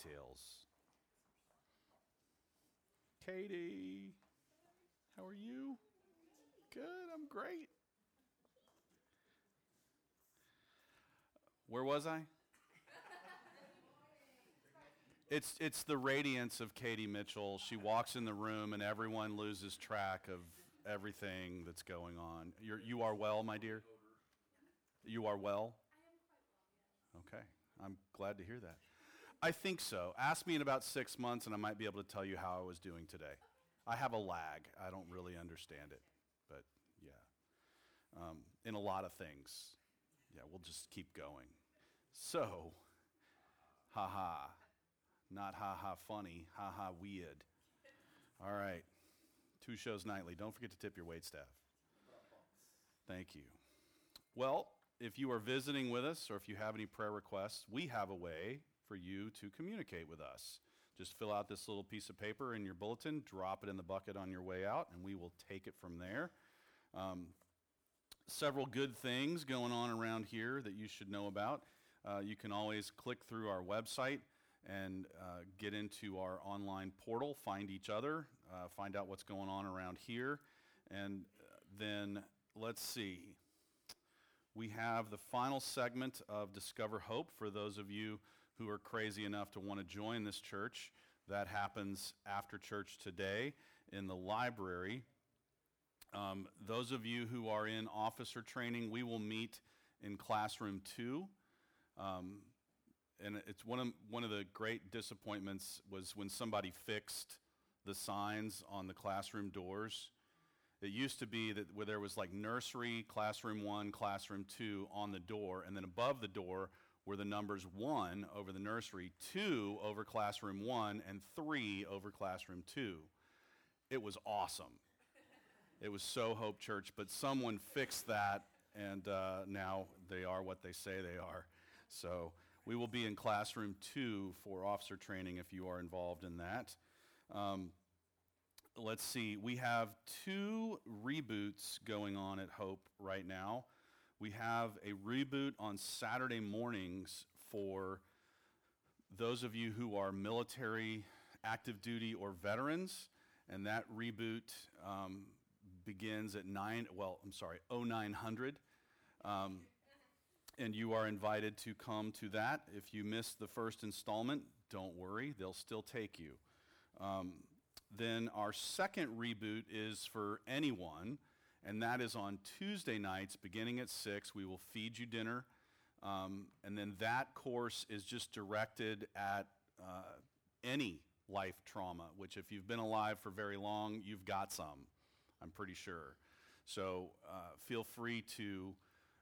details. Katie, how are you? Good, I'm great. Where was I? It's, it's the radiance of Katie Mitchell. She walks in the room and everyone loses track of everything that's going on. You're, you are well, my dear? You are well? Okay, I'm glad to hear that. I think so. Ask me in about six months and I might be able to tell you how I was doing today. I have a lag. I don't really understand it, but yeah. Um, in a lot of things. Yeah, we'll just keep going. So, haha. Not ha ha funny, ha ha weird. All right. Two shows nightly. Don't forget to tip your wait staff. Thank you. Well, if you are visiting with us or if you have any prayer requests, we have a way for you to communicate with us. Just fill out this little piece of paper in your bulletin, drop it in the bucket on your way out, and we will take it from there. Um, several good things going on around here that you should know about. Uh, you can always click through our website and uh, get into our online portal, find each other, uh, find out what's going on around here. And uh, then let's see. We have the final segment of Discover Hope for those of you who are crazy enough to want to join this church. That happens after church today in the library. Um, those of you who are in officer training, we will meet in classroom two. Um, and it's one of, one of the great disappointments was when somebody fixed the signs on the classroom doors. It used to be that where there was like nursery, classroom one, classroom two on the door, and then above the door were the numbers one over the nursery, two over classroom one, and three over classroom two. It was awesome. It was so Hope Church, but someone fixed that, and uh, now they are what they say they are. So we will be in classroom two for officer training if you are involved in that. Um, let's see, we have two reboots going on at Hope right now. We have a reboot on Saturday mornings for those of you who are military, active duty, or veterans, and that reboot um, begins at 9, well, I'm sorry, 0900. Um, and you are invited to come to that. If you missed the first installment, don't worry, they'll still take you. Um, then our second reboot is for anyone, and that is on Tuesday nights beginning at 6. We will feed you dinner. Um, and then that course is just directed at uh, any life trauma, which, if you've been alive for very long, you've got some, I'm pretty sure. So uh, feel free to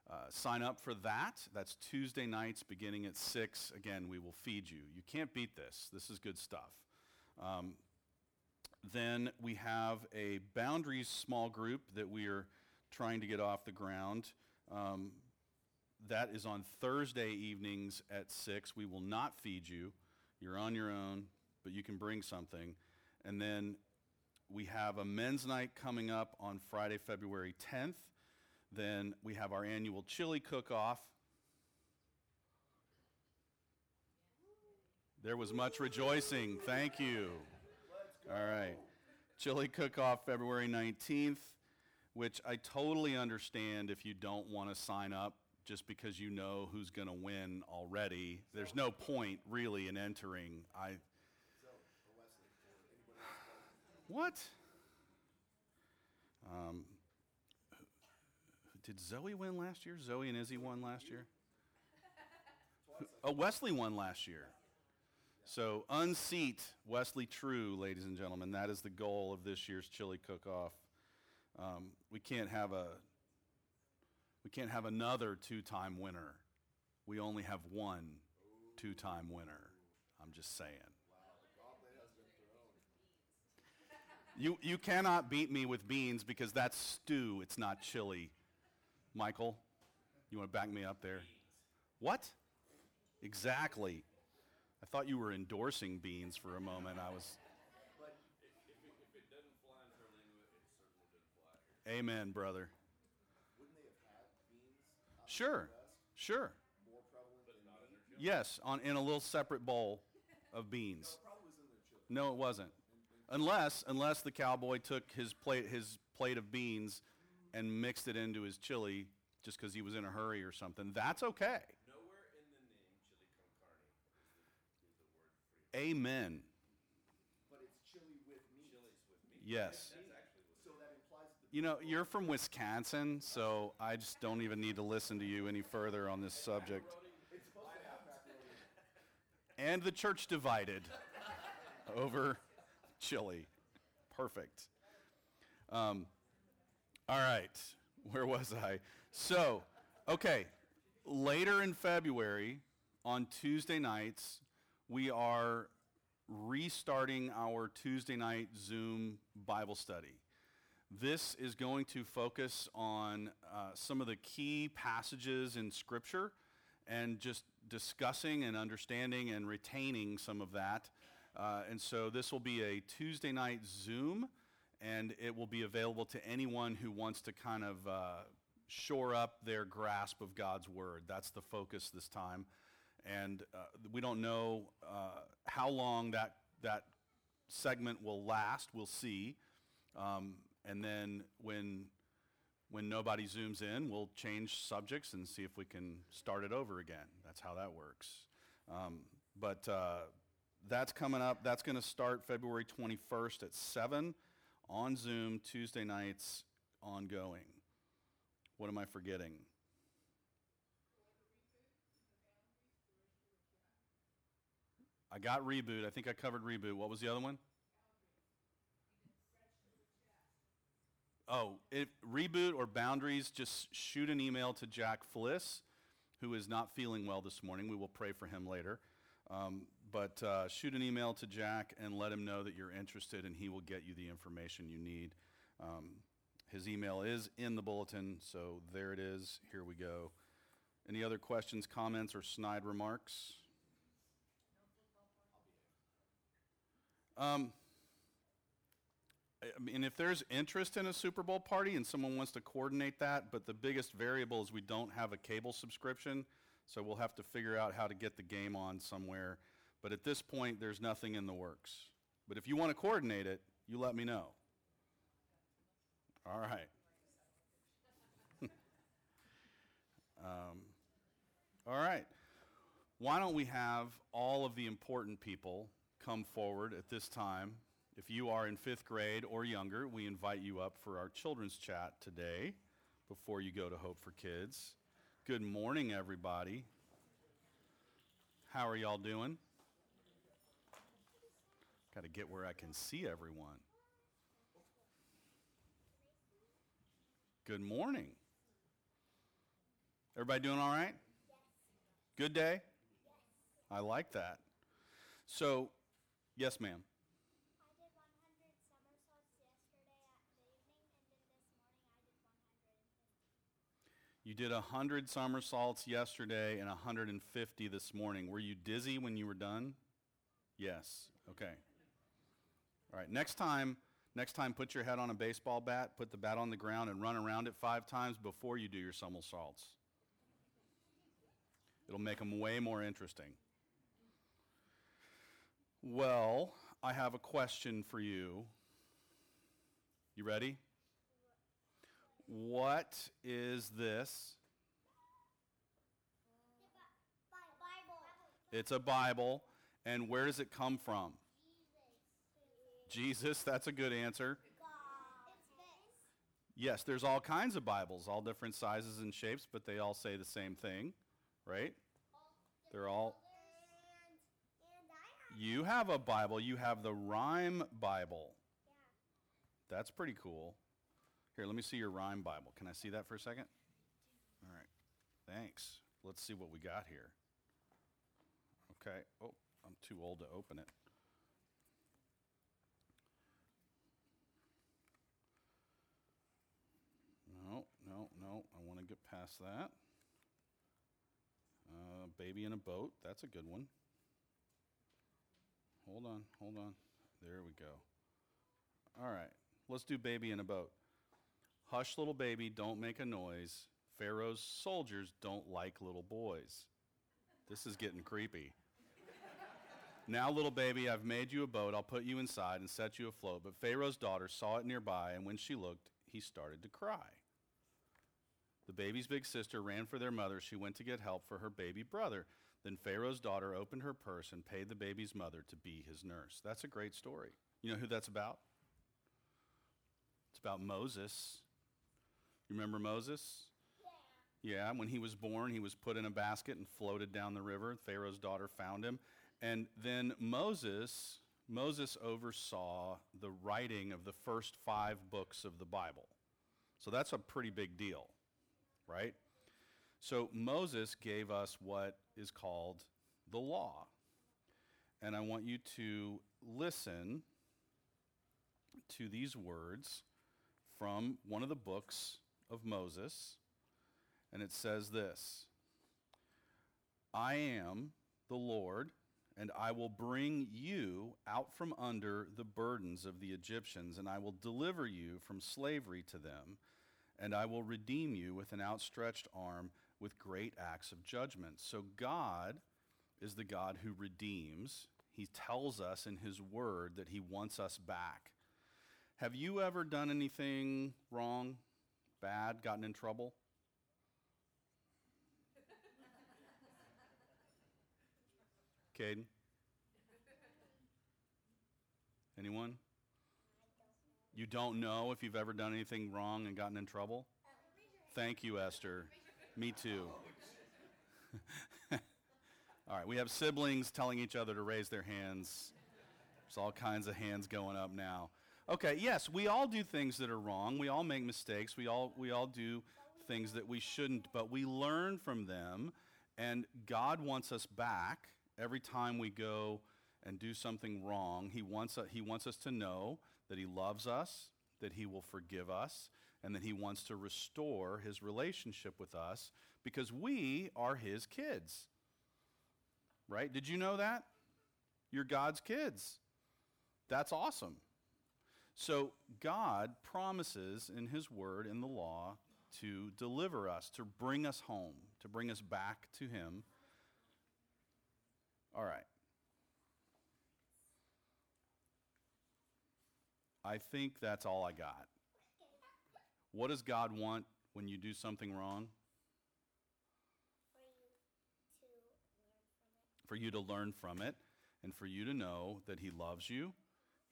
uh, sign up for that. That's Tuesday nights beginning at 6. Again, we will feed you. You can't beat this. This is good stuff. Um, then we have a boundaries small group that we are trying to get off the ground. Um, that is on Thursday evenings at 6. We will not feed you. You're on your own, but you can bring something. And then we have a men's night coming up on Friday, February 10th. Then we have our annual chili cook off. There was much rejoicing. Thank you. All right. Chili cook off February 19th, which I totally understand if you don't want to sign up just because you know who's going to win already. There's no point really in entering. I What? Um, did Zoe win last year? Zoe and Izzy won last year? Oh, Wesley won last year. So unseat Wesley True, ladies and gentlemen. That is the goal of this year's chili cook-off. Um, we can't have a we can't have another two-time winner. We only have one two-time winner. I'm just saying. You, you cannot beat me with beans because that's stew, it's not chili. Michael, you want to back me up there? What? Exactly. I thought you were endorsing beans for a moment. I was. But if, if, it, if it doesn't fly in it certainly didn't fly here. Amen, brother. Wouldn't they have had beans Sure, sure. more prevalent than Not in their. Yes, on in a little separate bowl. of beans. Probably was in their chili. No, it wasn't. Unless, unless the cowboy took his plate, his plate of beans and mixed it into his chili just because he was in a hurry or something. That's okay. Nowhere in the name chili con carne is the, is the word free. Amen. But it's chili with meat. Chili's with meat. Yes. That's actually what So that implies the You know, you're from Wisconsin, so I just don't even need to listen to you any further on this subject. it's supposed to have macaroni. And the church divided over chili. Perfect. Um, all right, where was I? So, okay, later in February, on Tuesday nights, we are restarting our Tuesday night Zoom Bible study. This is going to focus on uh, some of the key passages in Scripture and just discussing and understanding and retaining some of that. Uh, and so this will be a Tuesday night Zoom, and it will be available to anyone who wants to kind of uh, shore up their grasp of God's Word. That's the focus this time. And uh, we don't know uh, how long that, that segment will last. We'll see. Um, and then when when nobody zooms in, we'll change subjects and see if we can start it over again. That's how that works. Um, but uh, that's coming up. That's going to start February 21st at 7 on Zoom, Tuesday nights, ongoing. What am I forgetting? I got reboot. I think I covered reboot. What was the other one? Oh, if reboot or boundaries, just shoot an email to Jack Fliss, who is not feeling well this morning. We will pray for him later. Um, but uh, shoot an email to Jack and let him know that you're interested, and he will get you the information you need. Um, his email is in the bulletin, so there it is. Here we go. Any other questions, comments, or snide remarks? Um, I mean, if there's interest in a Super Bowl party and someone wants to coordinate that, but the biggest variable is we don't have a cable subscription, so we'll have to figure out how to get the game on somewhere. But at this point, there's nothing in the works. But if you want to coordinate it, you let me know. All right. um, all right. Why don't we have all of the important people come forward at this time? If you are in fifth grade or younger, we invite you up for our children's chat today before you go to Hope for Kids. Good morning, everybody. How are y'all doing? Got to get where I can see everyone. Good morning. Everybody doing all right? Good day? I like that. So, yes, ma'am. I did 100 somersaults yesterday at the evening, and then this morning I did 150. You did 100 somersaults yesterday and 150 this morning. Were you dizzy when you were done? Yes. Okay. All right. Next time, next time put your head on a baseball bat, put the bat on the ground and run around it 5 times before you do your somersaults. It'll make them way more interesting. Well, I have a question for you. You ready? What is this? It's a Bible. And where does it come from? Jesus, that's a good answer. Yes, there's all kinds of Bibles, all different sizes and shapes, but they all say the same thing, right? They're all. And, and I have. You have a Bible, you have the Rhyme Bible. Yeah. That's pretty cool. Here, let me see your Rhyme Bible. Can I see that for a second? All right. Thanks. Let's see what we got here. Okay. Oh, I'm too old to open it. No, no, no. I want to get past that. Uh, baby in a boat. That's a good one. Hold on, hold on. There we go. All right, let's do baby in a boat. Hush, little baby, don't make a noise. Pharaoh's soldiers don't like little boys. This is getting creepy. Now, little baby, I've made you a boat. I'll put you inside and set you afloat. But Pharaoh's daughter saw it nearby, and when she looked, he started to cry. The baby's big sister ran for their mother. She went to get help for her baby brother. Then Pharaoh's daughter opened her purse and paid the baby's mother to be his nurse. That's a great story. You know who that's about? It's about Moses. You remember Moses? Yeah, when he was born, he was put in a basket and floated down the river. Pharaoh's daughter found him. And then Moses, Moses oversaw the writing of the first 5 books of the Bible. So that's a pretty big deal, right? So Moses gave us what is called the law. And I want you to listen to these words from one of the books of Moses. And it says this I am the Lord, and I will bring you out from under the burdens of the Egyptians, and I will deliver you from slavery to them, and I will redeem you with an outstretched arm with great acts of judgment. So God is the God who redeems. He tells us in His Word that He wants us back. Have you ever done anything wrong, bad, gotten in trouble? Caden? Anyone? You don't know if you've ever done anything wrong and gotten in trouble? Thank you, Esther. Me too. all right, we have siblings telling each other to raise their hands. There's all kinds of hands going up now. Okay, yes, we all do things that are wrong. We all make mistakes. We all, we all do things that we shouldn't, but we learn from them, and God wants us back every time we go and do something wrong. He wants, he wants us to know that He loves us, that He will forgive us, and that He wants to restore His relationship with us because we are His kids. Right? Did you know that? You're God's kids. That's awesome. So, God promises in His Word, in the law, to deliver us, to bring us home, to bring us back to Him. All right. I think that's all I got. What does God want when you do something wrong? For you to learn from it. For you to learn from it and for you to know that He loves you,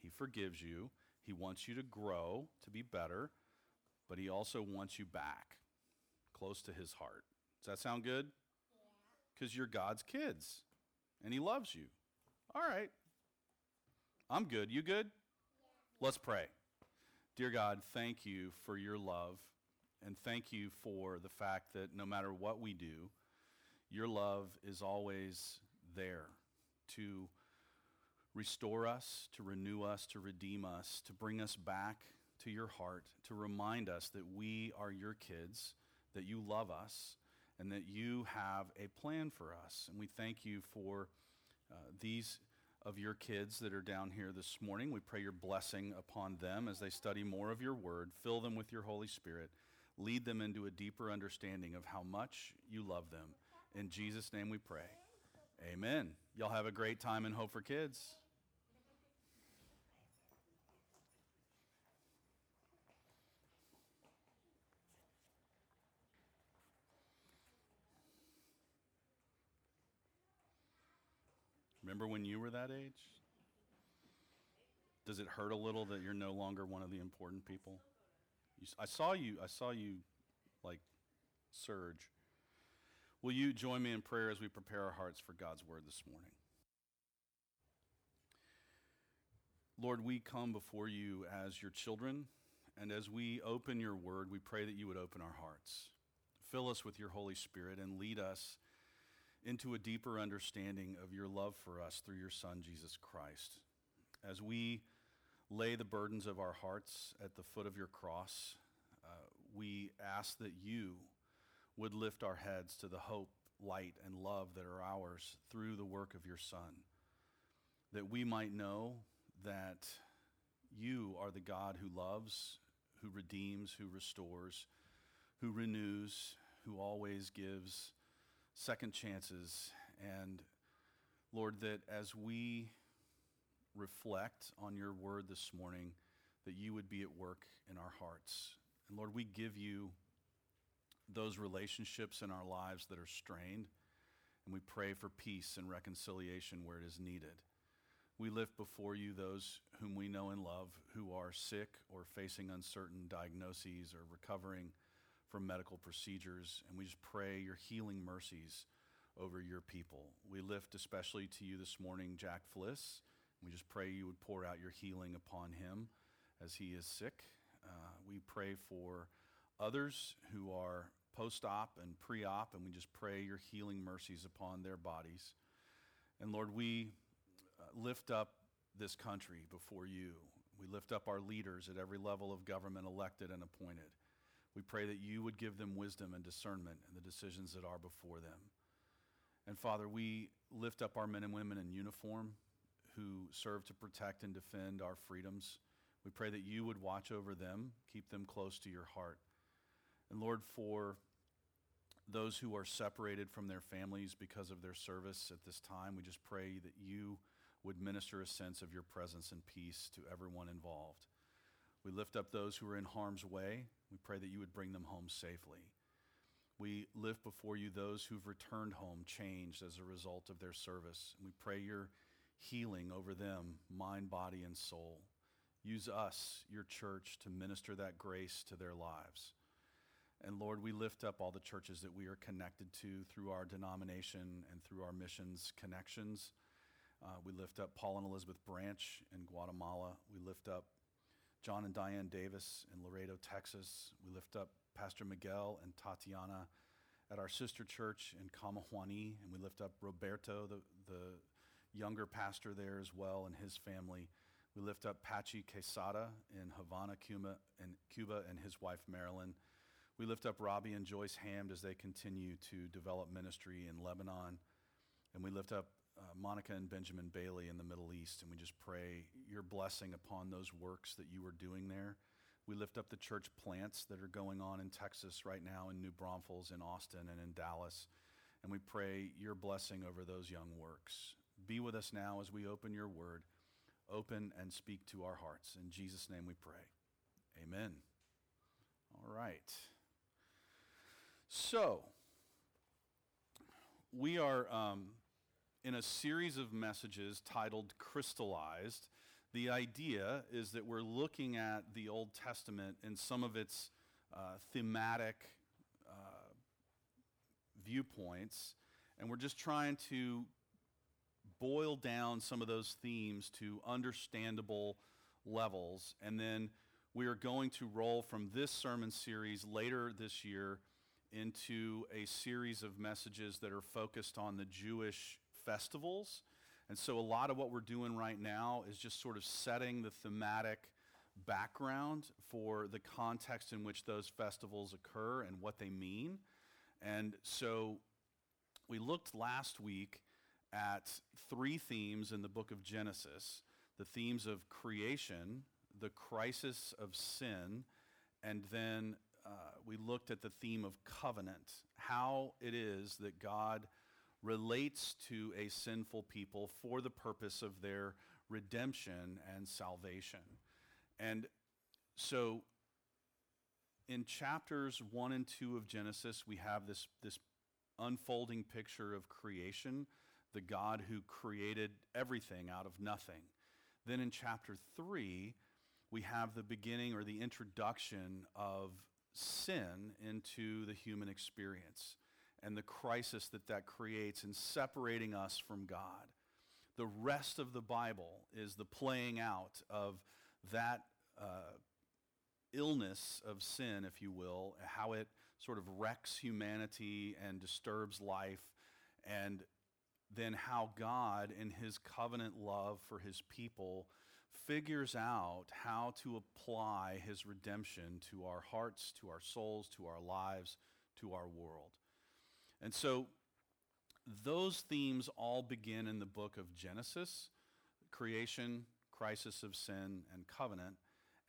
He forgives you, He wants you to grow, to be better, but He also wants you back, close to His heart. Does that sound good? Because you're God's kids and He loves you. All right. I'm good. You good? Let's pray. Dear God, thank you for your love, and thank you for the fact that no matter what we do, your love is always there to restore us, to renew us, to redeem us, to bring us back to your heart, to remind us that we are your kids, that you love us, and that you have a plan for us. And we thank you for uh, these of your kids that are down here this morning. We pray your blessing upon them as they study more of your word. Fill them with your Holy Spirit. Lead them into a deeper understanding of how much you love them. In Jesus' name we pray. Amen. Y'all have a great time in Hope for Kids. Remember when you were that age? Does it hurt a little that you're no longer one of the important people? You, I saw you. I saw you, like, surge. Will you join me in prayer as we prepare our hearts for God's word this morning? Lord, we come before you as your children, and as we open your word, we pray that you would open our hearts. Fill us with your Holy Spirit and lead us into a deeper understanding of your love for us through your Son, Jesus Christ. As we lay the burdens of our hearts at the foot of your cross, uh, we ask that you would lift our heads to the hope, light, and love that are ours through the work of your Son. That we might know that you are the God who loves, who redeems, who restores, who renews, who always gives second chances and Lord, that as we reflect on your word this morning, that you would be at work in our hearts. And Lord, we give you those relationships in our lives that are strained, and we pray for peace and reconciliation where it is needed. We lift before you those whom we know and love who are sick or facing uncertain diagnoses or recovering from medical procedures, and we just pray your healing mercies over your people. We lift especially to you this morning Jack Fliss. We just pray you would pour out your healing upon him as he is sick. Uh, we pray for others who are post op and pre op, and we just pray your healing mercies upon their bodies. And Lord, we uh, lift up this country before you. We lift up our leaders at every level of government, elected and appointed. We pray that you would give them wisdom and discernment in the decisions that are before them. And Father, we lift up our men and women in uniform who serve to protect and defend our freedoms. We pray that you would watch over them, keep them close to your heart. And Lord, for those who are separated from their families because of their service at this time, we just pray that you would minister a sense of your presence and peace to everyone involved. We lift up those who are in harm's way. We pray that you would bring them home safely. We lift before you those who've returned home changed as a result of their service. And we pray your healing over them, mind, body, and soul. Use us, your church, to minister that grace to their lives. And Lord, we lift up all the churches that we are connected to through our denomination and through our missions connections. Uh, we lift up Paul and Elizabeth Branch in Guatemala. We lift up John and Diane Davis in Laredo, Texas. We lift up Pastor Miguel and Tatiana at our sister church in Camajuani. And we lift up Roberto, the, the younger pastor there as well, and his family. We lift up Pachi Quesada in Havana, Cuba, and Cuba, and his wife Marilyn. We lift up Robbie and Joyce Hamd as they continue to develop ministry in Lebanon. And we lift up uh, Monica and Benjamin Bailey in the Middle East, and we just pray your blessing upon those works that you are doing there. We lift up the church plants that are going on in Texas right now, in New Braunfels, in Austin, and in Dallas. And we pray your blessing over those young works. Be with us now as we open your word. Open and speak to our hearts. In Jesus' name we pray. Amen. All right. So, we are um, in a series of messages titled Crystallized. The idea is that we're looking at the Old Testament in some of its uh, thematic uh, viewpoints, and we're just trying to boil down some of those themes to understandable levels. And then we are going to roll from this sermon series later this year into a series of messages that are focused on the Jewish festivals. And so a lot of what we're doing right now is just sort of setting the thematic background for the context in which those festivals occur and what they mean. And so we looked last week at three themes in the book of Genesis the themes of creation, the crisis of sin, and then uh, we looked at the theme of covenant, how it is that God relates to a sinful people for the purpose of their redemption and salvation. And so in chapters 1 and 2 of Genesis, we have this, this unfolding picture of creation the God who created everything out of nothing. Then in chapter 3, we have the beginning or the introduction of sin into the human experience and the crisis that that creates in separating us from God. The rest of the Bible is the playing out of that uh, illness of sin, if you will, how it sort of wrecks humanity and disturbs life, and then how God, in his covenant love for his people, figures out how to apply his redemption to our hearts, to our souls, to our lives, to our world. And so those themes all begin in the book of Genesis creation, crisis of sin, and covenant.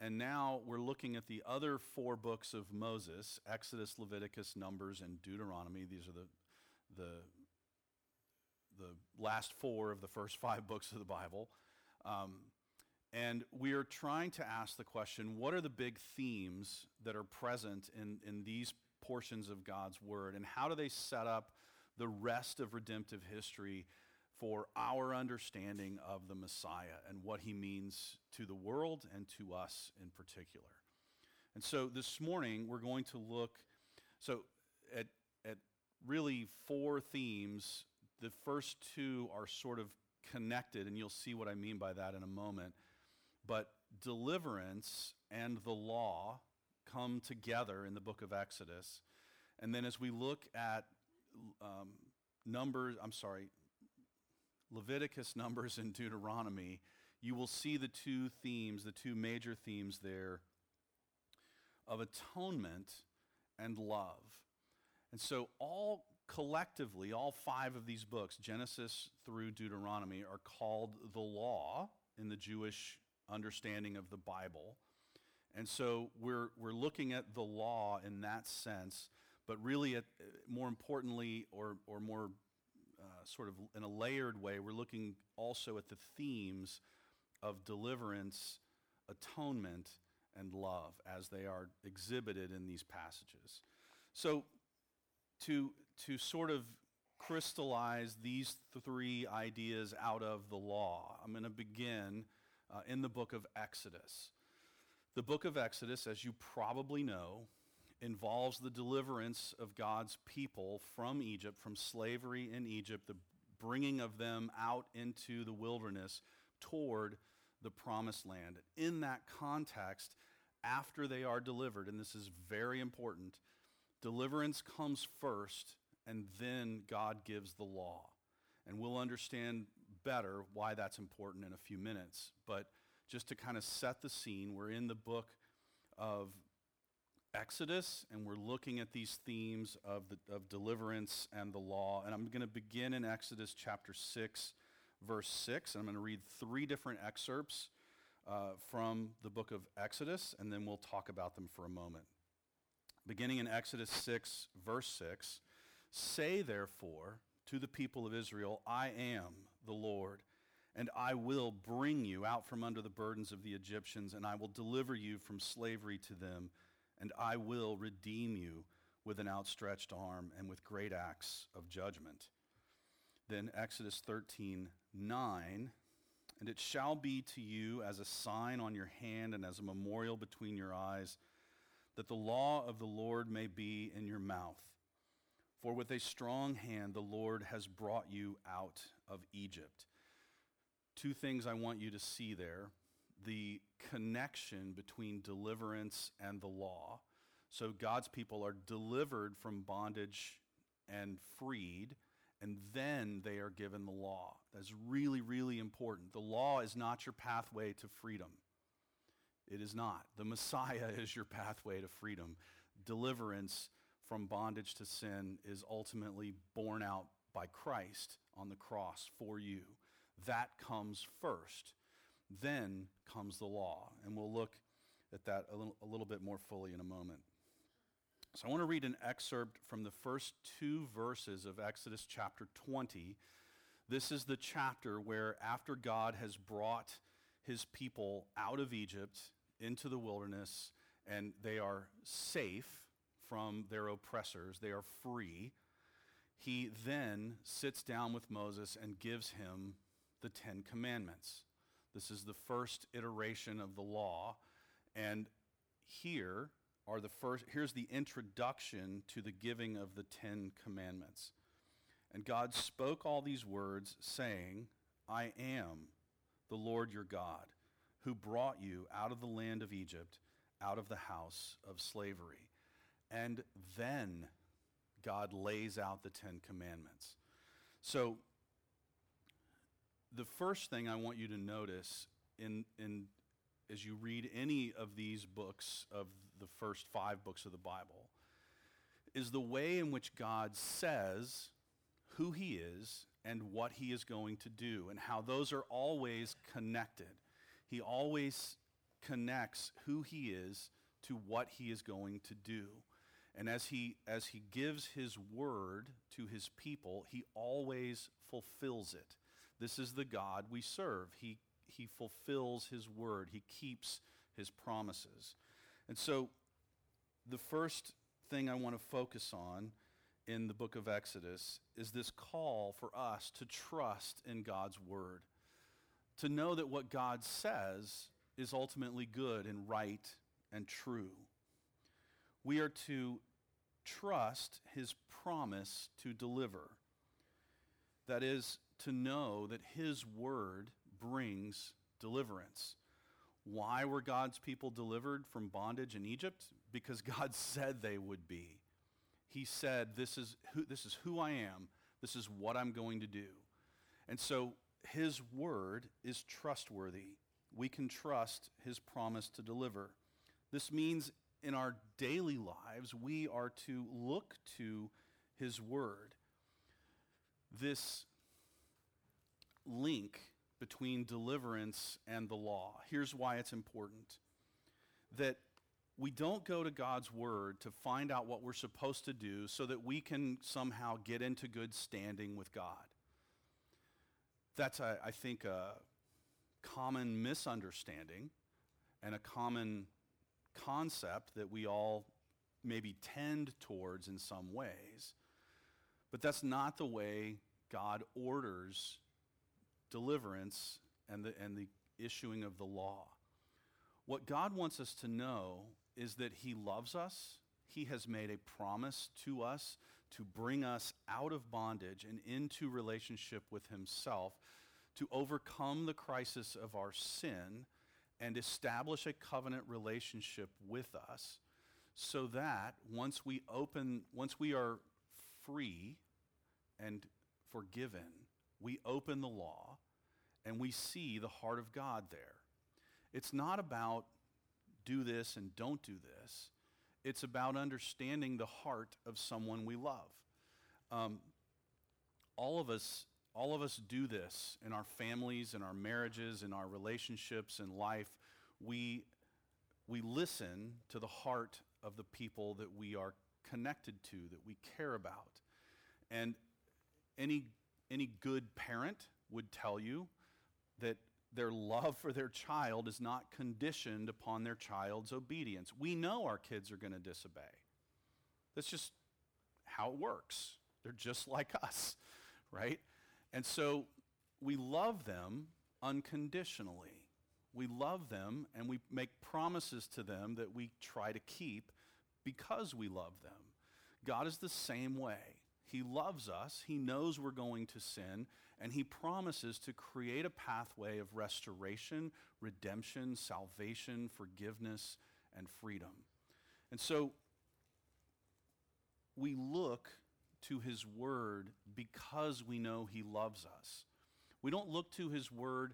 And now we're looking at the other four books of Moses Exodus, Leviticus, Numbers, and Deuteronomy. These are the, the the last four of the first five books of the Bible. Um, and we are trying to ask the question what are the big themes that are present in, in these portions of God's Word, and how do they set up the rest of redemptive history for our understanding of the Messiah and what he means to the world and to us in particular? And so this morning we're going to look so at, at really four themes. The first two are sort of connected, and you'll see what I mean by that in a moment. But deliverance and the law come together in the book of Exodus. And then as we look at um, Numbers, I'm sorry, Leviticus, Numbers, and Deuteronomy, you will see the two themes, the two major themes there of atonement and love. And so, all collectively, all five of these books, Genesis through Deuteronomy, are called the law in the Jewish understanding of the Bible. And so, we're, we're looking at the law in that sense, but really, at, more importantly, or, or more uh, sort of in a layered way, we're looking also at the themes of deliverance, atonement, and love as they are exhibited in these passages. So, to, to sort of crystallize these three ideas out of the law, I'm going to begin uh, in the book of Exodus. The book of Exodus, as you probably know, involves the deliverance of God's people from Egypt, from slavery in Egypt, the bringing of them out into the wilderness toward the promised land. In that context, after they are delivered, and this is very important, deliverance comes first, and then God gives the law. And we'll understand better why that's important in a few minutes. But just to kind of set the scene, we're in the book of Exodus, and we're looking at these themes of, the, of deliverance and the law. And I'm going to begin in Exodus chapter 6, verse 6. And I'm going to read three different excerpts uh, from the book of Exodus, and then we'll talk about them for a moment. Beginning in Exodus 6, verse 6 Say therefore to the people of Israel, I am the Lord, and I will bring you out from under the burdens of the Egyptians, and I will deliver you from slavery to them, and I will redeem you with an outstretched arm and with great acts of judgment. Then Exodus 13, 9 and it shall be to you as a sign on your hand and as a memorial between your eyes, that the law of the Lord may be in your mouth. For with a strong hand the Lord has brought you out of Egypt. Two things I want you to see there the connection between deliverance and the law. So God's people are delivered from bondage and freed and then they are given the law. That's really, really important. The law is not your pathway to freedom. It is not. The Messiah is your pathway to freedom. Deliverance from bondage to sin is ultimately borne out by Christ on the cross for you. That comes first. Then comes the law. And we'll look at that a little, a little bit more fully in a moment. So I want to read an excerpt from the first two verses of Exodus chapter 20. This is the chapter where, after God has brought his people out of Egypt into the wilderness and they are safe from their oppressors, they are free, he then sits down with Moses and gives him the Ten Commandments. This is the first iteration of the law. And here, are the first, here's the introduction to the giving of the Ten Commandments. And God spoke all these words, saying, I am the Lord your God, who brought you out of the land of Egypt, out of the house of slavery. And then God lays out the Ten Commandments. So, the first thing I want you to notice in, in as you read any of these books of the first five books of the Bible is the way in which God says who he is and what he is going to do, and how those are always connected. He always connects who he is to what he is going to do. And as he, as he gives his word to his people, he always fulfills it. This is the God we serve. He, he fulfills his word, he keeps his promises. And so, the first thing I want to focus on in the book of Exodus is this call for us to trust in God's word, to know that what God says is ultimately good and right and true. We are to trust his promise to deliver. That is, to know that his word brings deliverance. Why were God's people delivered from bondage in Egypt? Because God said they would be. He said, this is, who, this is who I am. This is what I'm going to do. And so his word is trustworthy. We can trust his promise to deliver. This means in our daily lives, we are to look to his word. This link between deliverance and the law. Here's why it's important that we don't go to God's word to find out what we're supposed to do so that we can somehow get into good standing with God. That's, a, I think, a common misunderstanding and a common concept that we all maybe tend towards in some ways. But that's not the way God orders deliverance and the, and the issuing of the law. What God wants us to know is that He loves us. He has made a promise to us to bring us out of bondage and into relationship with Himself, to overcome the crisis of our sin and establish a covenant relationship with us so that once we open, once we are free and forgiven, we open the law and we see the heart of God there. It's not about do this and don't do this. It's about understanding the heart of someone we love. Um, all of us, all of us do this in our families, in our marriages, in our relationships, in life. We, we listen to the heart of the people that we are connected to, that we care about. And any, any good parent would tell you that their love for their child is not conditioned upon their child's obedience. We know our kids are going to disobey. That's just how it works. They're just like us, right? And so we love them unconditionally. We love them and we make promises to them that we try to keep because we love them. God is the same way. He loves us, He knows we're going to sin, and He promises to create a pathway of restoration, redemption, salvation, forgiveness, and freedom. And so we look to His Word because we know He loves us. We don't look to His Word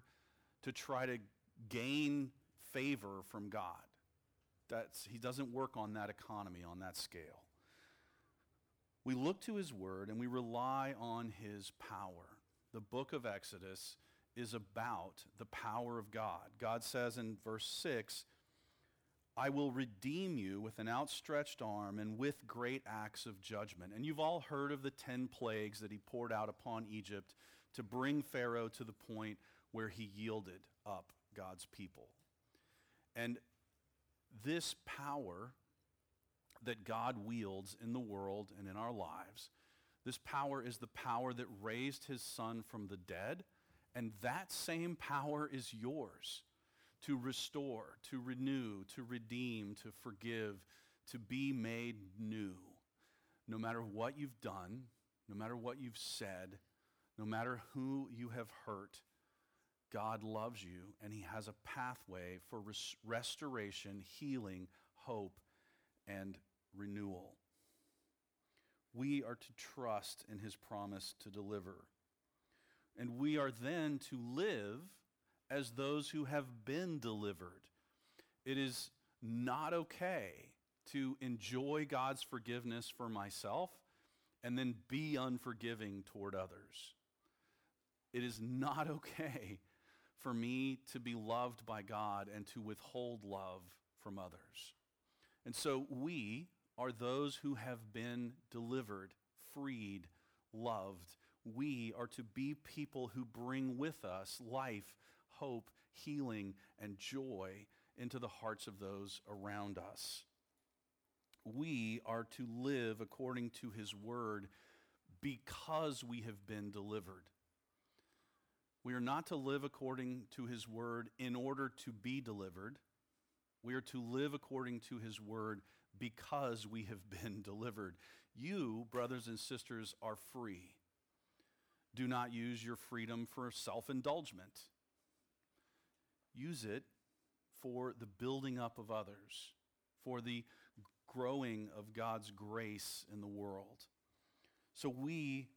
to try to gain favor from God. That's, he doesn't work on that economy, on that scale. We look to his word and we rely on his power. The book of Exodus is about the power of God. God says in verse 6, I will redeem you with an outstretched arm and with great acts of judgment. And you've all heard of the 10 plagues that he poured out upon Egypt to bring Pharaoh to the point where he yielded up God's people. And this power that God wields in the world and in our lives, this power is the power that raised his son from the dead, and that same power is yours to restore, to renew, to redeem, to forgive, to be made new. No matter what you've done, no matter what you've said, no matter who you have hurt, God loves you and he has a pathway for res- restoration, healing, hope, and renewal. We are to trust in his promise to deliver. And we are then to live as those who have been delivered. It is not okay to enjoy God's forgiveness for myself and then be unforgiving toward others. It is not okay for me to be loved by God and to withhold love from others. And so we are those who have been delivered, freed, loved. We are to be people who bring with us life, hope, healing, and joy into the hearts of those around us. We are to live according to his word because we have been delivered. We are not to live according to his word in order to be delivered. We are to live according to his word because we have been delivered. You, brothers and sisters, are free. Do not use your freedom for self indulgence. Use it for the building up of others, for the growing of God's grace in the world. So we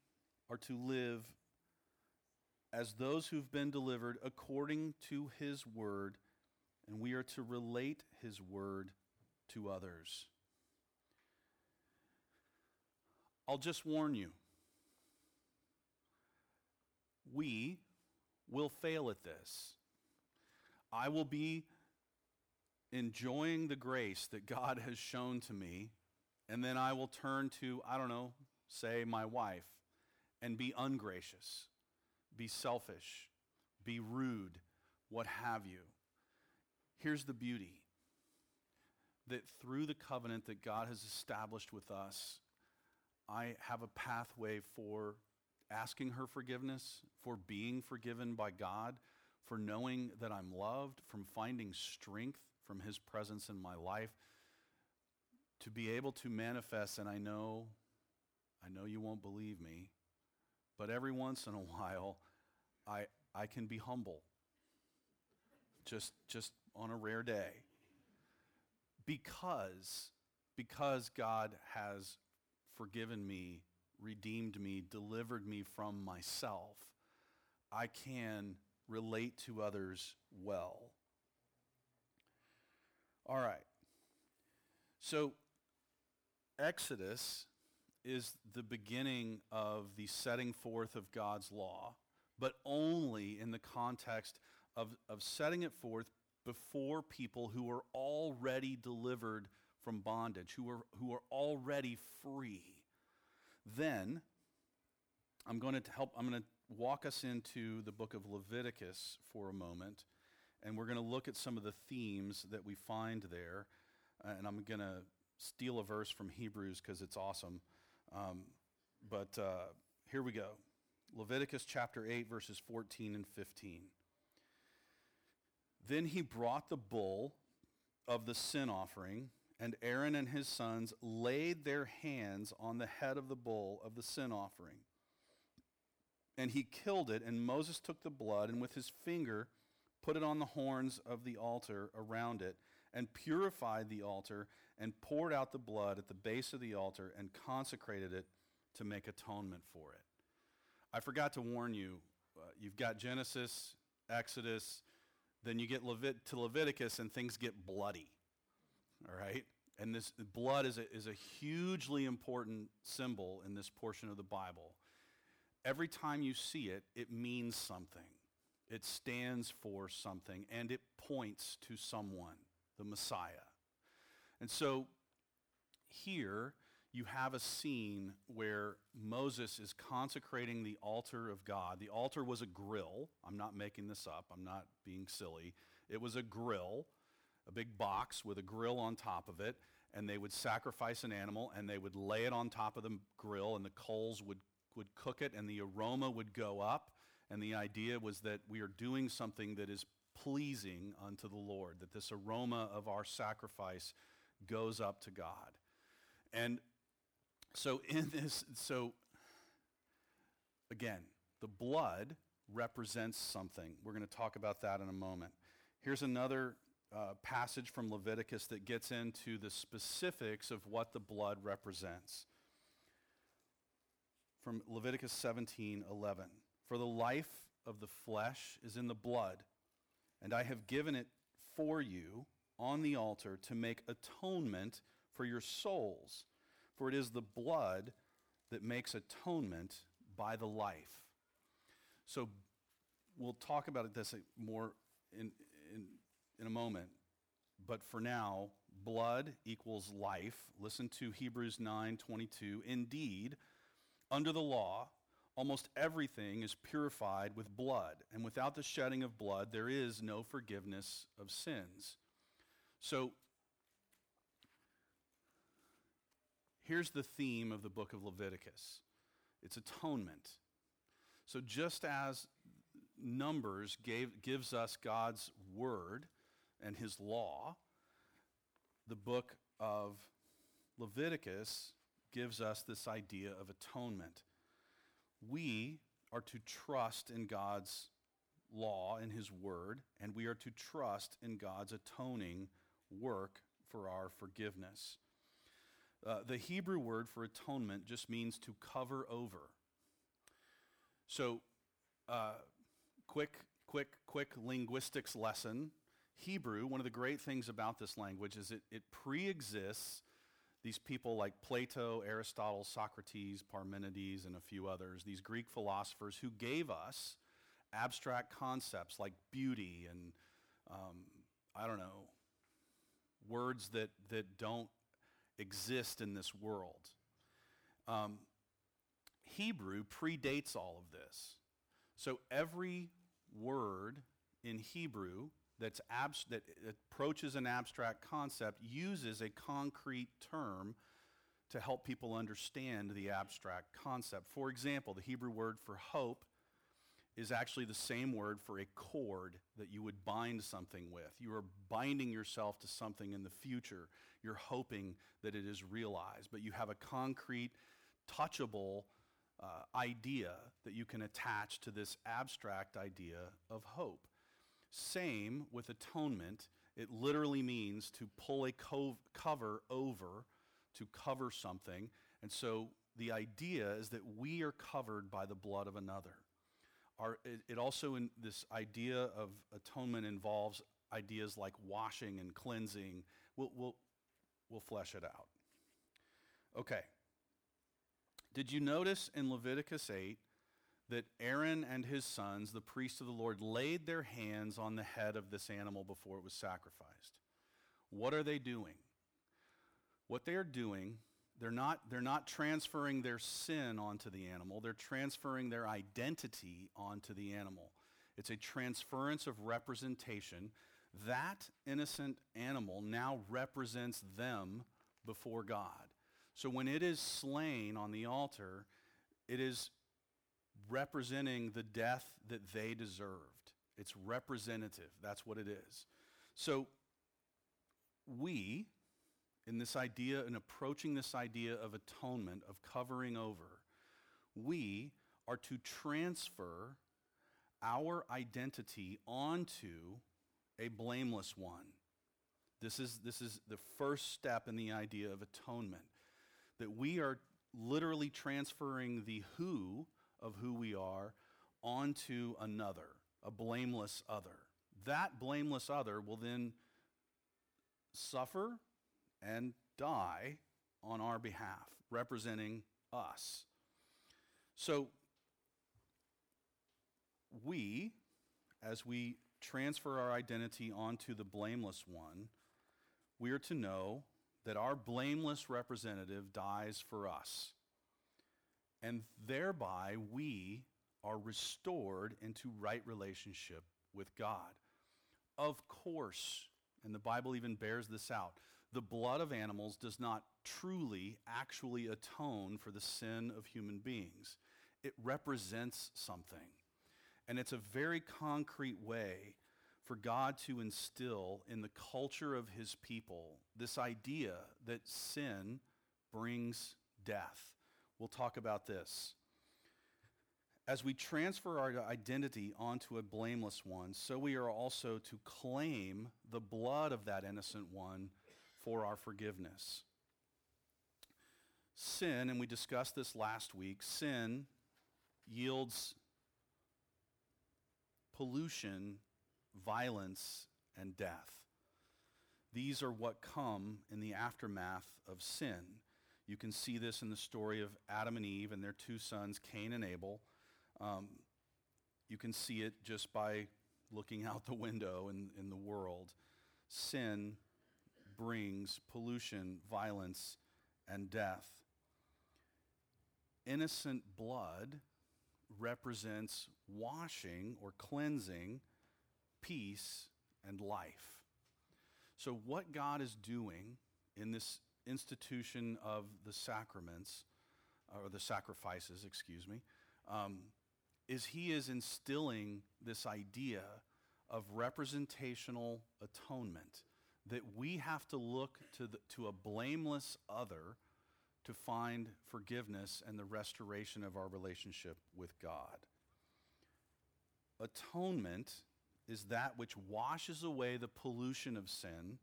are to live as those who've been delivered according to his word, and we are to relate his word to others. I'll just warn you. We will fail at this. I will be enjoying the grace that God has shown to me, and then I will turn to, I don't know, say my wife, and be ungracious, be selfish, be rude, what have you. Here's the beauty that through the covenant that God has established with us, I have a pathway for asking her forgiveness, for being forgiven by God, for knowing that I'm loved, from finding strength from His presence in my life, to be able to manifest. And I know, I know you won't believe me, but every once in a while, I, I can be humble, just, just on a rare day, because, because God has forgiven me, redeemed me, delivered me from myself, I can relate to others well. All right. So, Exodus is the beginning of the setting forth of God's law, but only in the context of, of setting it forth before people who are already delivered from bondage, who are, who are already free. Then, I'm going to help, I'm going to walk us into the book of Leviticus for a moment, and we're going to look at some of the themes that we find there. Uh, and I'm going to steal a verse from Hebrews because it's awesome. Um, but uh, here we go Leviticus chapter 8, verses 14 and 15. Then he brought the bull of the sin offering, and Aaron and his sons laid their hands on the head of the bull of the sin offering. And he killed it, and Moses took the blood and with his finger put it on the horns of the altar around it, and purified the altar, and poured out the blood at the base of the altar, and consecrated it to make atonement for it. I forgot to warn you, uh, you've got Genesis, Exodus, then you get Levit- to Leviticus, and things get bloody. All right? And this blood is a, is a hugely important symbol in this portion of the Bible. Every time you see it, it means something. It stands for something, and it points to someone, the Messiah. And so here you have a scene where Moses is consecrating the altar of God. The altar was a grill. I'm not making this up, I'm not being silly. It was a grill, a big box with a grill on top of it, and they would sacrifice an animal and they would lay it on top of the grill, and the coals would, would cook it, and the aroma would go up. And the idea was that we are doing something that is pleasing unto the Lord, that this aroma of our sacrifice goes up to God. And so, in this, so again, the blood represents something. We're going to talk about that in a moment. Here's another uh, passage from Leviticus that gets into the specifics of what the blood represents. From Leviticus 17 11. For the life of the flesh is in the blood, and I have given it for you on the altar to make atonement for your souls. For it is the blood that makes atonement by the life. So we'll talk about this more in, in, in a moment. but for now, blood equals life. Listen to Hebrews 9:22. Indeed, under the law, almost everything is purified with blood, and without the shedding of blood, there is no forgiveness of sins. So, here's the theme of the book of Leviticus it's atonement. So, just as Numbers gave, gives us God's word and his law, the book of Leviticus gives us this idea of atonement. We are to trust in God's law and his word, and we are to trust in God's atoning work for our forgiveness. Uh, the Hebrew word for atonement just means to cover over. So, uh, quick, quick, quick linguistics lesson. Hebrew, one of the great things about this language is it, it pre exists these people like Plato, Aristotle, Socrates, Parmenides, and a few others, these Greek philosophers who gave us abstract concepts like beauty and, um, I don't know, words that, that don't exist in this world. Um, Hebrew predates all of this. So every word in Hebrew that's abs- that approaches an abstract concept uses a concrete term to help people understand the abstract concept. For example, the Hebrew word for hope is actually the same word for a cord that you would bind something with. You are binding yourself to something in the future. You're hoping that it is realized, but you have a concrete, touchable uh, idea that you can attach to this abstract idea of hope. Same with atonement. It literally means to pull a cov- cover over, to cover something. And so the idea is that we are covered by the blood of another. Our, it, it also, in this idea of atonement involves ideas like washing and cleansing. We'll, we'll, we'll flesh it out. Okay. Did you notice in Leviticus 8 that Aaron and his sons, the priests of the Lord, laid their hands on the head of this animal before it was sacrificed? What are they doing? What they are doing, they're not, they're not transferring their sin onto the animal, they're transferring their identity onto the animal. It's a transference of representation. That innocent animal now represents them before God. So when it is slain on the altar, it is representing the death that they deserved. It's representative. That's what it is. So we, in this idea, in approaching this idea of atonement, of covering over, we are to transfer our identity onto a blameless one. This is, this is the first step in the idea of atonement. That we are literally transferring the who of who we are onto another, a blameless other. That blameless other will then suffer and die on our behalf, representing us. So, we, as we transfer our identity onto the blameless one, we are to know that our blameless representative dies for us. And thereby we are restored into right relationship with God. Of course, and the Bible even bears this out, the blood of animals does not truly, actually atone for the sin of human beings. It represents something. And it's a very concrete way for God to instill in the culture of his people this idea that sin brings death. We'll talk about this. As we transfer our identity onto a blameless one, so we are also to claim the blood of that innocent one for our forgiveness. Sin, and we discussed this last week, sin yields pollution, violence, and death. These are what come in the aftermath of sin. You can see this in the story of Adam and Eve and their two sons, Cain and Abel. Um, you can see it just by looking out the window in, in the world. Sin brings pollution, violence, and death. Innocent blood represents washing or cleansing, peace, and life. So, what God is doing in this institution of the sacraments, or the sacrifices, excuse me, um, is He is instilling this idea of representational atonement that we have to look to, the, to a blameless other to find forgiveness and the restoration of our relationship with God. Atonement is that which washes away the pollution of sin,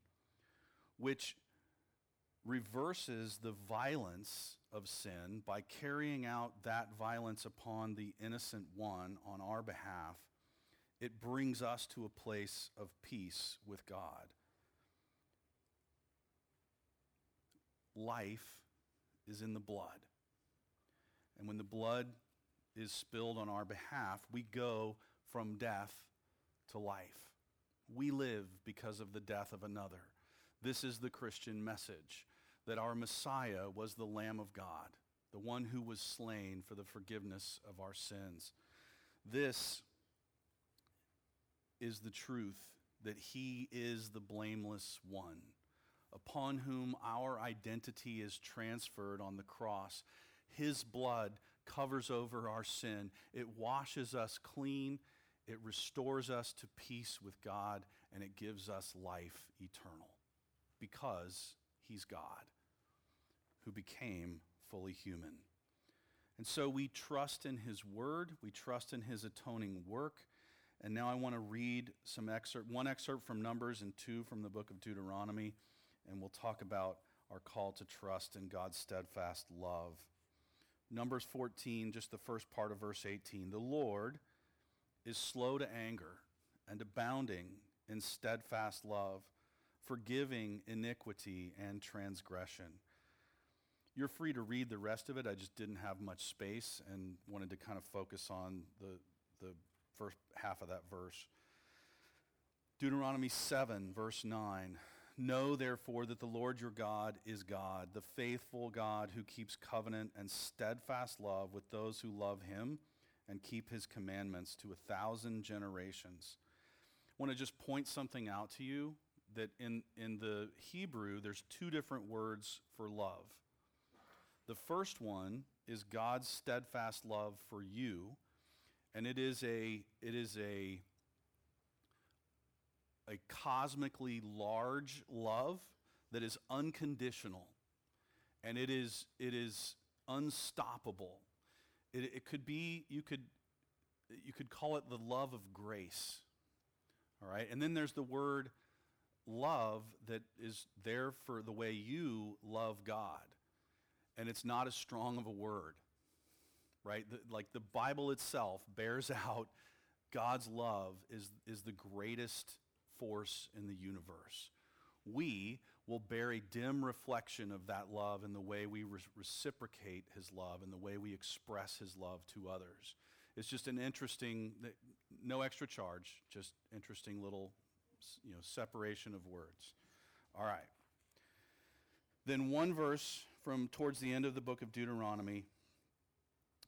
which reverses the violence of sin by carrying out that violence upon the innocent one on our behalf. It brings us to a place of peace with God. Life is in the blood. And when the blood is spilled on our behalf, we go from death to life. We live because of the death of another. This is the Christian message that our Messiah was the Lamb of God, the one who was slain for the forgiveness of our sins. This is the truth that he is the blameless one upon whom our identity is transferred on the cross. His blood covers over our sin. It washes us clean. It restores us to peace with God, and it gives us life eternal because he's God who became fully human. And so we trust in his word, we trust in his atoning work. And now I want to read some excerpt, one excerpt from Numbers and two from the book of Deuteronomy and we'll talk about our call to trust in God's steadfast love. Numbers 14, just the first part of verse 18. The Lord is slow to anger and abounding in steadfast love, forgiving iniquity and transgression. You're free to read the rest of it. I just didn't have much space and wanted to kind of focus on the, the first half of that verse. Deuteronomy 7, verse 9. Know therefore that the Lord your God is God, the faithful God who keeps covenant and steadfast love with those who love him and keep his commandments to a thousand generations. I want to just point something out to you that in, in the Hebrew, there's two different words for love. The first one is God's steadfast love for you, and it is a, it is a a cosmically large love that is unconditional and it is, it is unstoppable. It, it could be, you could, you could call it the love of grace. All right? And then there's the word love that is there for the way you love God. And it's not as strong of a word, right? The, like the Bible itself bears out God's love is, is the greatest force in the universe. We will bear a dim reflection of that love in the way we re- reciprocate his love and the way we express his love to others. It's just an interesting, no extra charge, just interesting little, you know, separation of words. All right. Then one verse from towards the end of the book of Deuteronomy,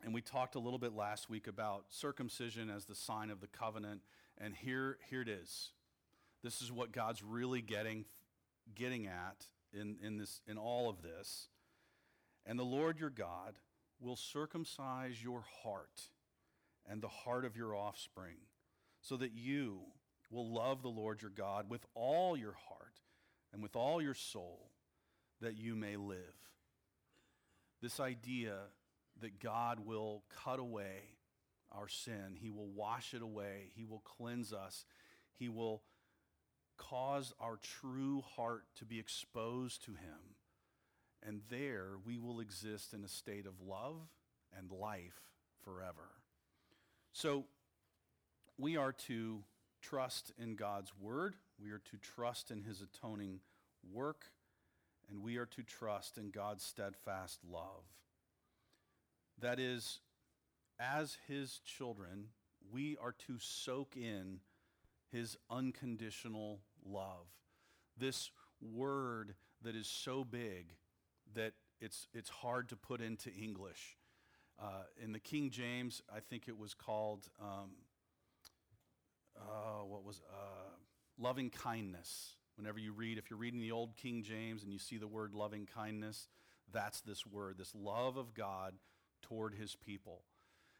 and we talked a little bit last week about circumcision as the sign of the covenant, and here, here it is. This is what God's really getting, getting at in, in, this, in all of this. And the Lord your God will circumcise your heart and the heart of your offspring, so that you will love the Lord your God with all your heart and with all your soul, that you may live. This idea that God will cut away our sin, He will wash it away, He will cleanse us, He will cause our true heart to be exposed to Him. And there we will exist in a state of love and life forever. So we are to trust in God's word, we are to trust in His atoning work, and we are to trust in God's steadfast love. That is, as His children, we are to soak in his unconditional love. This word that is so big that it's, it's hard to put into English. Uh, in the King James, I think it was called, um, uh, what was, uh, loving kindness. Whenever you read, if you're reading the old King James and you see the word loving kindness, that's this word, this love of God toward his people.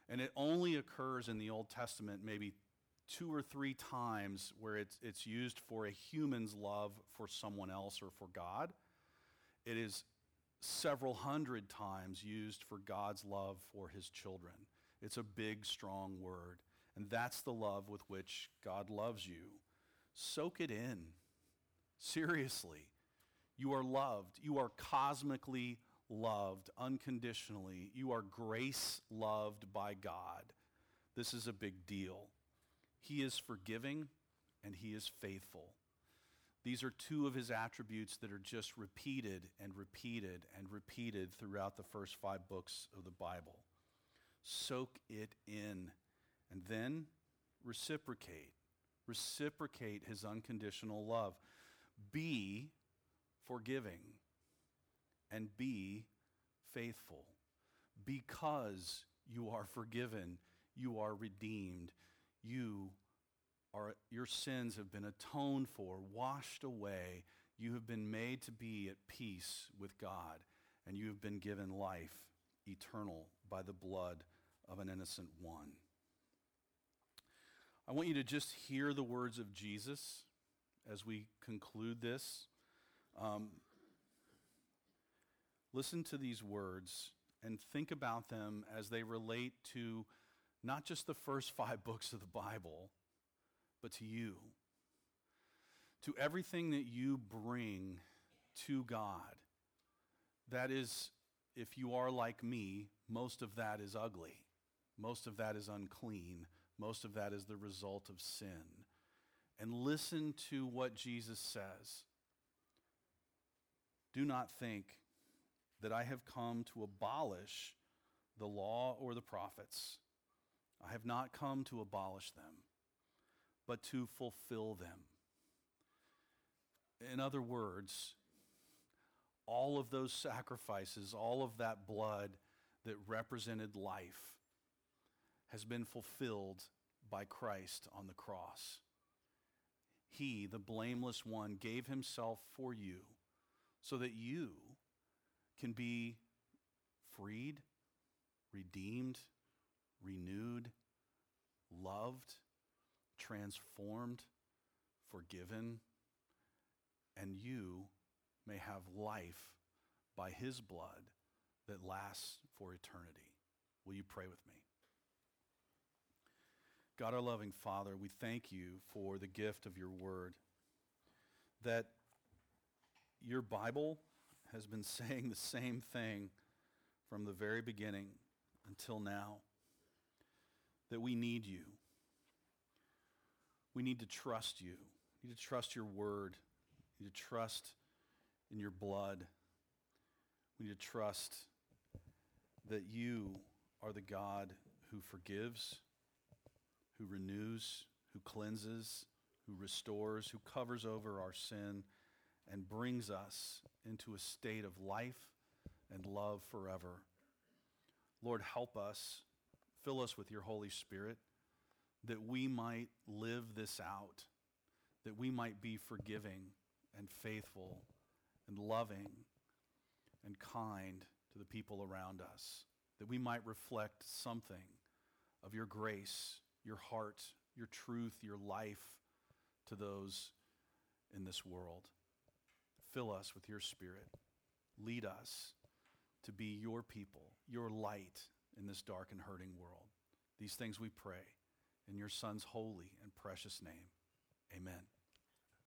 And it only occurs in the Old Testament maybe two or three times where it's, it's used for a human's love for someone else or for God. It is several hundred times used for God's love for his children. It's a big, strong word. And that's the love with which God loves you. Soak it in. Seriously. You are loved. You are cosmically loved unconditionally. You are grace loved by God. This is a big deal. He is forgiving and he is faithful. These are two of his attributes that are just repeated and repeated and repeated throughout the first five books of the Bible. Soak it in and then reciprocate. Reciprocate his unconditional love. Be forgiving and be faithful. Because you are forgiven, you are redeemed, you are, your sins have been atoned for, washed away. You have been made to be at peace with God, and you have been given life eternal by the blood of an innocent one. I want you to just hear the words of Jesus as we conclude this. Um, listen to these words and think about them as they relate to not just the first five books of the Bible, but to you. To everything that you bring to God. That is, if you are like me, most of that is ugly. Most of that is unclean. Most of that is the result of sin. And listen to what Jesus says. Do not think that I have come to abolish the law or the prophets. I have not come to abolish them, but to fulfill them. In other words, all of those sacrifices, all of that blood that represented life, has been fulfilled by Christ on the cross. He, the blameless one, gave himself for you so that you can be freed, redeemed, renewed, loved, transformed, forgiven, and you may have life by his blood that lasts for eternity. Will you pray with me? God, our loving Father, we thank you for the gift of your word. That your Bible has been saying the same thing from the very beginning until now. That we need you. We need to trust you. We need to trust your word. We need to trust in your blood. We need to trust that you are the God who forgives who renews, who cleanses, who restores, who covers over our sin and brings us into a state of life and love forever. Lord, help us, fill us with your Holy Spirit, that we might live this out, that we might be forgiving and faithful and loving and kind to the people around us, that we might reflect something of your grace your heart, your truth, your life to those in this world. Fill us with your spirit. Lead us to be your people, your light in this dark and hurting world. These things we pray in your Son's holy and precious name. Amen.